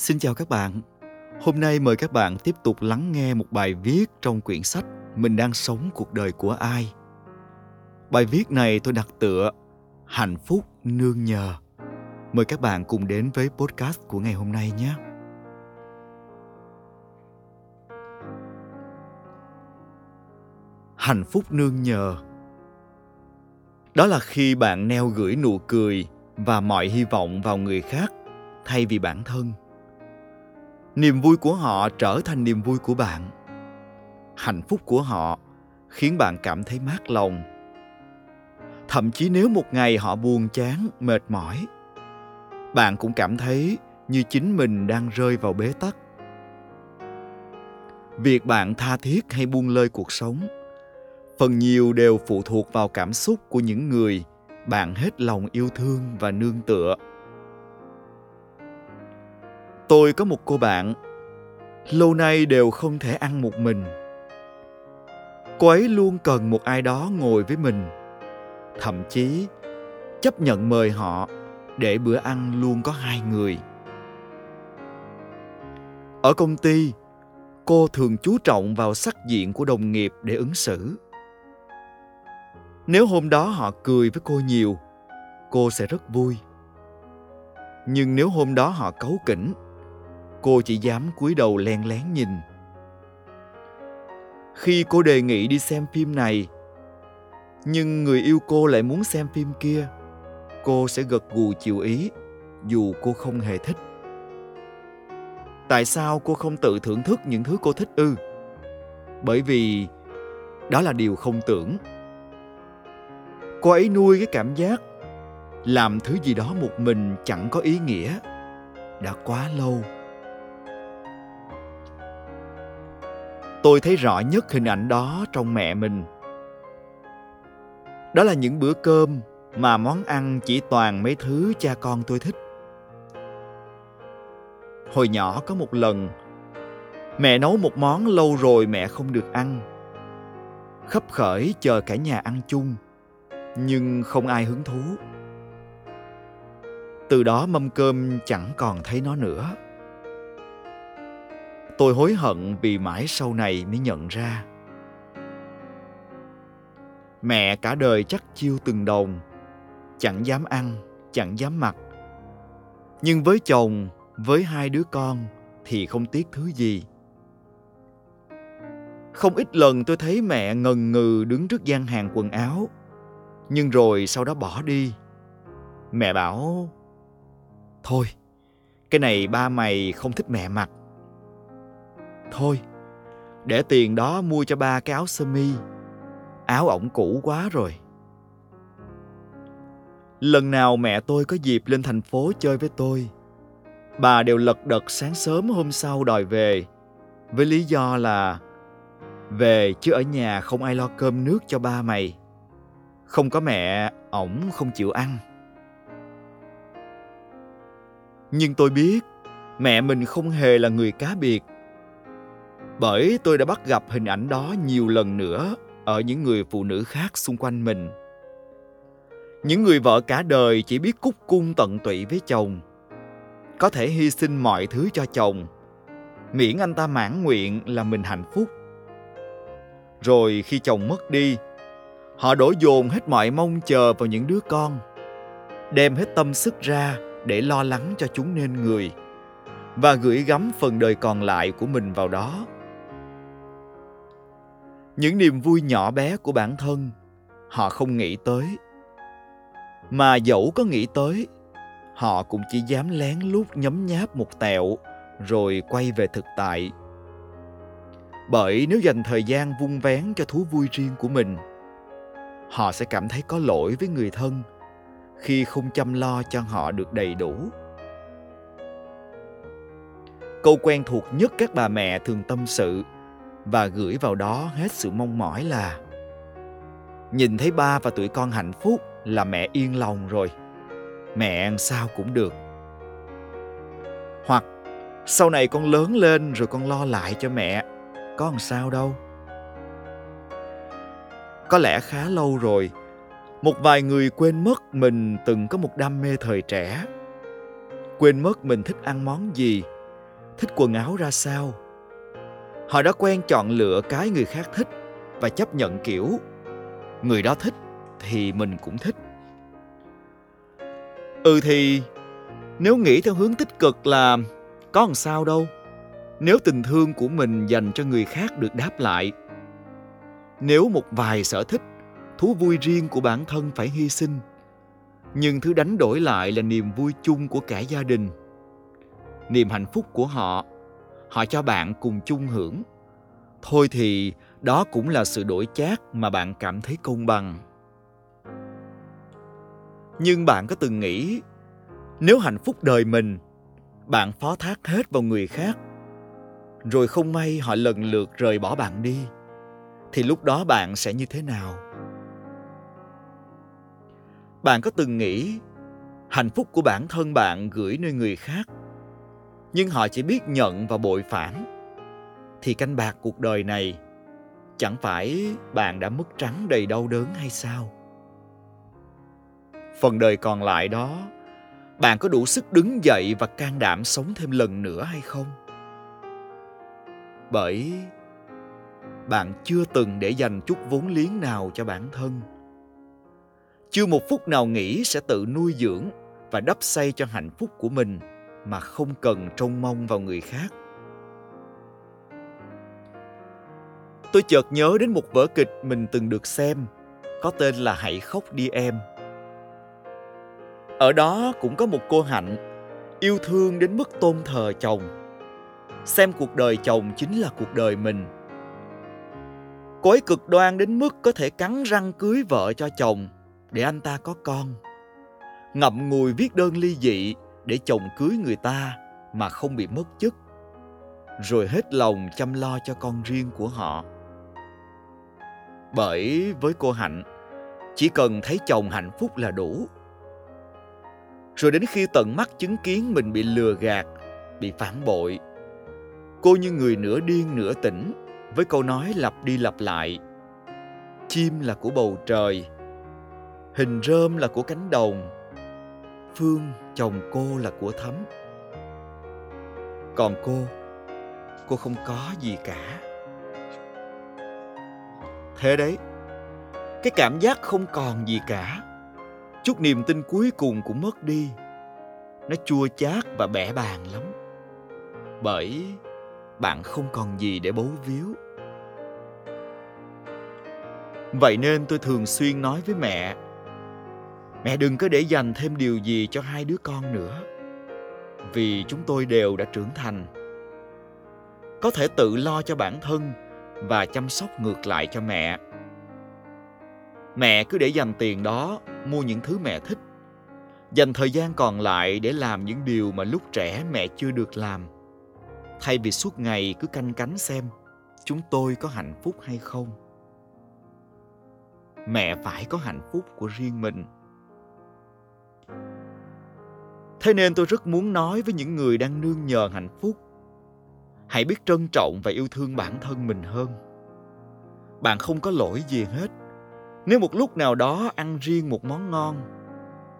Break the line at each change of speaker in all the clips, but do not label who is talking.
Xin chào các bạn. Hôm nay mời các bạn tiếp tục lắng nghe một bài viết trong quyển sách Mình đang sống cuộc đời của ai. Bài viết này tôi đặt tựa Hạnh phúc nương nhờ. Mời các bạn cùng đến với podcast của ngày hôm nay nhé. Hạnh phúc nương nhờ đó là khi bạn neo gửi nụ cười và mọi hy vọng vào người khác thay vì bản thân niềm vui của họ trở thành niềm vui của bạn. Hạnh phúc của họ khiến bạn cảm thấy mát lòng. Thậm chí nếu một ngày họ buồn chán, mệt mỏi, bạn cũng cảm thấy như chính mình đang rơi vào bế tắc. Việc bạn tha thiết hay buông lơi cuộc sống, phần nhiều đều phụ thuộc vào cảm xúc của những người bạn hết lòng yêu thương và nương tựa tôi có một cô bạn. Lâu nay đều không thể ăn một mình. Cô ấy luôn cần một ai đó ngồi với mình. Thậm chí, chấp nhận mời họ để bữa ăn luôn có hai người. Ở công ty, cô thường chú trọng vào sắc diện của đồng nghiệp để ứng xử. Nếu hôm đó họ cười với cô nhiều, cô sẽ rất vui. Nhưng nếu hôm đó họ cấu kỉnh cô chỉ dám cúi đầu len lén nhìn. Khi cô đề nghị đi xem phim này, nhưng người yêu cô lại muốn xem phim kia, cô sẽ gật gù chịu ý, dù cô không hề thích. Tại sao cô không tự thưởng thức những thứ cô thích ư? Bởi vì đó là điều không tưởng. Cô ấy nuôi cái cảm giác làm thứ gì đó một mình chẳng có ý nghĩa. Đã quá lâu. Tôi thấy rõ nhất hình ảnh đó trong mẹ mình. Đó là những bữa cơm mà món ăn chỉ toàn mấy thứ cha con tôi thích. Hồi nhỏ có một lần, mẹ nấu một món lâu rồi mẹ không được ăn. Khấp khởi chờ cả nhà ăn chung, nhưng không ai hứng thú. Từ đó mâm cơm chẳng còn thấy nó nữa tôi hối hận vì mãi sau này mới nhận ra. Mẹ cả đời chắc chiêu từng đồng, chẳng dám ăn, chẳng dám mặc. Nhưng với chồng, với hai đứa con thì không tiếc thứ gì. Không ít lần tôi thấy mẹ ngần ngừ đứng trước gian hàng quần áo, nhưng rồi sau đó bỏ đi. Mẹ bảo, thôi, cái này ba mày không thích mẹ mặc thôi, để tiền đó mua cho ba cái áo sơ mi. Áo ổng cũ quá rồi. Lần nào mẹ tôi có dịp lên thành phố chơi với tôi, bà đều lật đật sáng sớm hôm sau đòi về, với lý do là về chứ ở nhà không ai lo cơm nước cho ba mày. Không có mẹ, ổng không chịu ăn. Nhưng tôi biết mẹ mình không hề là người cá biệt bởi tôi đã bắt gặp hình ảnh đó nhiều lần nữa ở những người phụ nữ khác xung quanh mình. Những người vợ cả đời chỉ biết cúc cung tận tụy với chồng, có thể hy sinh mọi thứ cho chồng. Miễn anh ta mãn nguyện là mình hạnh phúc. Rồi khi chồng mất đi, họ đổ dồn hết mọi mong chờ vào những đứa con, đem hết tâm sức ra để lo lắng cho chúng nên người và gửi gắm phần đời còn lại của mình vào đó những niềm vui nhỏ bé của bản thân, họ không nghĩ tới. Mà dẫu có nghĩ tới, họ cũng chỉ dám lén lút nhấm nháp một tẹo rồi quay về thực tại. Bởi nếu dành thời gian vung vén cho thú vui riêng của mình, họ sẽ cảm thấy có lỗi với người thân khi không chăm lo cho họ được đầy đủ. Câu quen thuộc nhất các bà mẹ thường tâm sự và gửi vào đó hết sự mong mỏi là, nhìn thấy ba và tụi con hạnh phúc là mẹ yên lòng rồi, mẹ ăn sao cũng được. Hoặc, sau này con lớn lên rồi con lo lại cho mẹ, có làm sao đâu. Có lẽ khá lâu rồi, một vài người quên mất mình từng có một đam mê thời trẻ. Quên mất mình thích ăn món gì, thích quần áo ra sao họ đã quen chọn lựa cái người khác thích và chấp nhận, kiểu, người đó thích thì mình cũng thích. Ừ thì nếu nghĩ theo hướng tích cực là có làm sao đâu, nếu tình thương của mình dành cho người khác được đáp lại, nếu một vài sở thích, thú vui riêng của bản thân phải hy sinh, nhưng thứ đánh đổi lại là niềm vui chung của cả gia đình, niềm hạnh phúc của họ họ cho bạn cùng chung hưởng. Thôi thì, đó cũng là sự đổi chác mà bạn cảm thấy công bằng. Nhưng bạn có từng nghĩ, nếu hạnh phúc đời mình, bạn phó thác hết vào người khác, rồi không may họ lần lượt rời bỏ bạn đi, thì lúc đó bạn sẽ như thế nào? Bạn có từng nghĩ, hạnh phúc của bản thân bạn gửi nơi người khác nhưng họ chỉ biết nhận và bội phản. Thì canh bạc cuộc đời này, chẳng phải bạn đã mất trắng đầy đau đớn hay sao? Phần đời còn lại đó, bạn có đủ sức đứng dậy và can đảm sống thêm lần nữa hay không? Bởi bạn chưa từng để dành chút vốn liếng nào cho bản thân. Chưa một phút nào nghĩ sẽ tự nuôi dưỡng và đắp xây cho hạnh phúc của mình mà không cần trông mong vào người khác. Tôi chợt nhớ đến một vở kịch mình từng được xem, có tên là hãy khóc đi em. Ở đó cũng có một cô hạnh, yêu thương đến mức tôn thờ chồng. Xem cuộc đời chồng chính là cuộc đời mình. Cô ấy cực đoan đến mức có thể cắn răng cưới vợ cho chồng để anh ta có con. Ngậm ngùi viết đơn ly dị để chồng cưới người ta mà không bị mất chức. Rồi hết lòng chăm lo cho con riêng của họ. Bởi với cô hạnh, chỉ cần thấy chồng hạnh phúc là đủ. Rồi đến khi tận mắt chứng kiến mình bị lừa gạt, bị phản bội, cô như người nửa điên nửa tỉnh với câu nói lặp đi lặp lại. Chim là của bầu trời, hình rơm là của cánh đồng, phương chồng cô là của thấm còn cô cô không có gì cả. Thế đấy, cái cảm giác không còn gì cả. Chút niềm tin cuối cùng cũng mất đi. Nó chua chát và bẻ bàng lắm. Bởi bạn không còn gì để bấu víu. Vậy nên tôi thường xuyên nói với mẹ mẹ đừng có để dành thêm điều gì cho hai đứa con nữa, vì chúng tôi đều đã trưởng thành. Có thể tự lo cho bản thân và chăm sóc ngược lại cho mẹ. Mẹ cứ để dành tiền đó mua những thứ mẹ thích. Dành thời gian còn lại để làm những điều mà lúc trẻ mẹ chưa được làm. Thay vì suốt ngày cứ canh cánh xem chúng tôi có hạnh phúc hay không. Mẹ phải có hạnh phúc của riêng mình thế nên tôi rất muốn nói với những người đang nương nhờ hạnh phúc. Hãy biết trân trọng và yêu thương bản thân mình hơn. Bạn không có lỗi gì hết. Nếu một lúc nào đó ăn riêng một món ngon,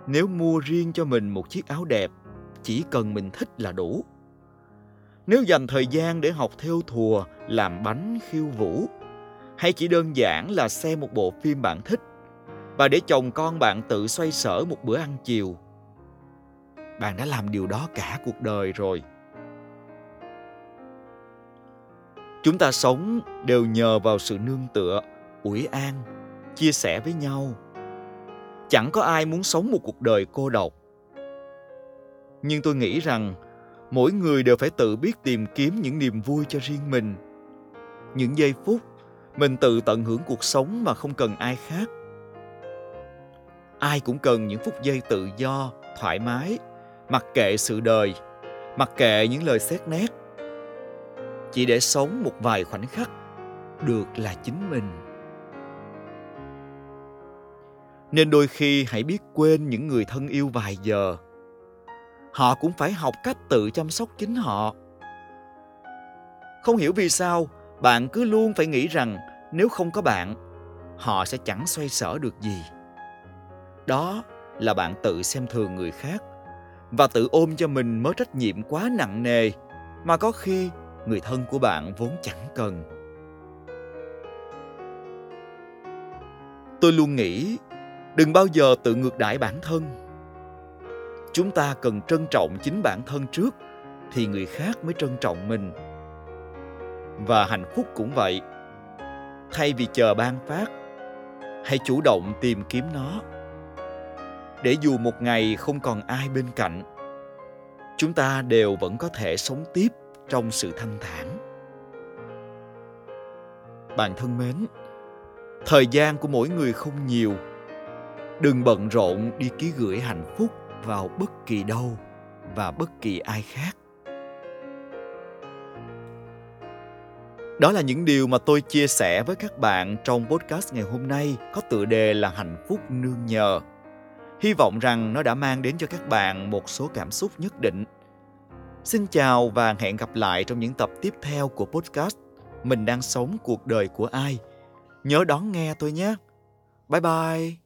nếu mua riêng cho mình một chiếc áo đẹp, chỉ cần mình thích là đủ. Nếu dành thời gian để học theo thùa, làm bánh, khiêu vũ, hay chỉ đơn giản là xem một bộ phim bạn thích và để chồng con bạn tự xoay sở một bữa ăn chiều. Bạn đã làm điều đó cả cuộc đời rồi. Chúng ta sống đều nhờ vào sự nương tựa ủi an, chia sẻ với nhau. Chẳng có ai muốn sống một cuộc đời cô độc. Nhưng tôi nghĩ rằng, mỗi người đều phải tự biết tìm kiếm những niềm vui cho riêng mình. Những giây phút mình tự tận hưởng cuộc sống mà không cần ai khác ai cũng cần những phút giây tự do, thoải mái, mặc kệ sự đời, mặc kệ những lời xét nét. Chỉ để sống một vài khoảnh khắc được là chính mình. Nên đôi khi hãy biết quên những người thân yêu vài giờ. Họ cũng phải học cách tự chăm sóc chính họ. Không hiểu vì sao, bạn cứ luôn phải nghĩ rằng nếu không có bạn, họ sẽ chẳng xoay sở được gì đó là bạn tự xem thường người khác. Và tự ôm cho mình mớ trách nhiệm quá nặng nề mà có khi người thân của bạn vốn chẳng cần. Tôi luôn nghĩ, đừng bao giờ tự ngược đãi bản thân. Chúng ta cần trân trọng chính bản thân trước thì người khác mới trân trọng mình. Và hạnh phúc cũng vậy. Thay vì chờ ban phát, hãy chủ động tìm kiếm nó để dù một ngày không còn ai bên cạnh, chúng ta đều vẫn có thể sống tiếp trong sự thanh thản. Bạn thân mến, thời gian của mỗi người không nhiều. Đừng bận rộn đi ký gửi hạnh phúc vào bất kỳ đâu và bất kỳ ai khác. Đó là những điều mà tôi chia sẻ với các bạn trong podcast ngày hôm nay có tựa đề là hạnh phúc nương nhờ hy vọng rằng nó đã mang đến cho các bạn một số cảm xúc nhất định. Xin chào và hẹn gặp lại trong những tập tiếp theo của podcast mình đang sống cuộc đời của ai. Nhớ đón nghe tôi nhé. Bye bye.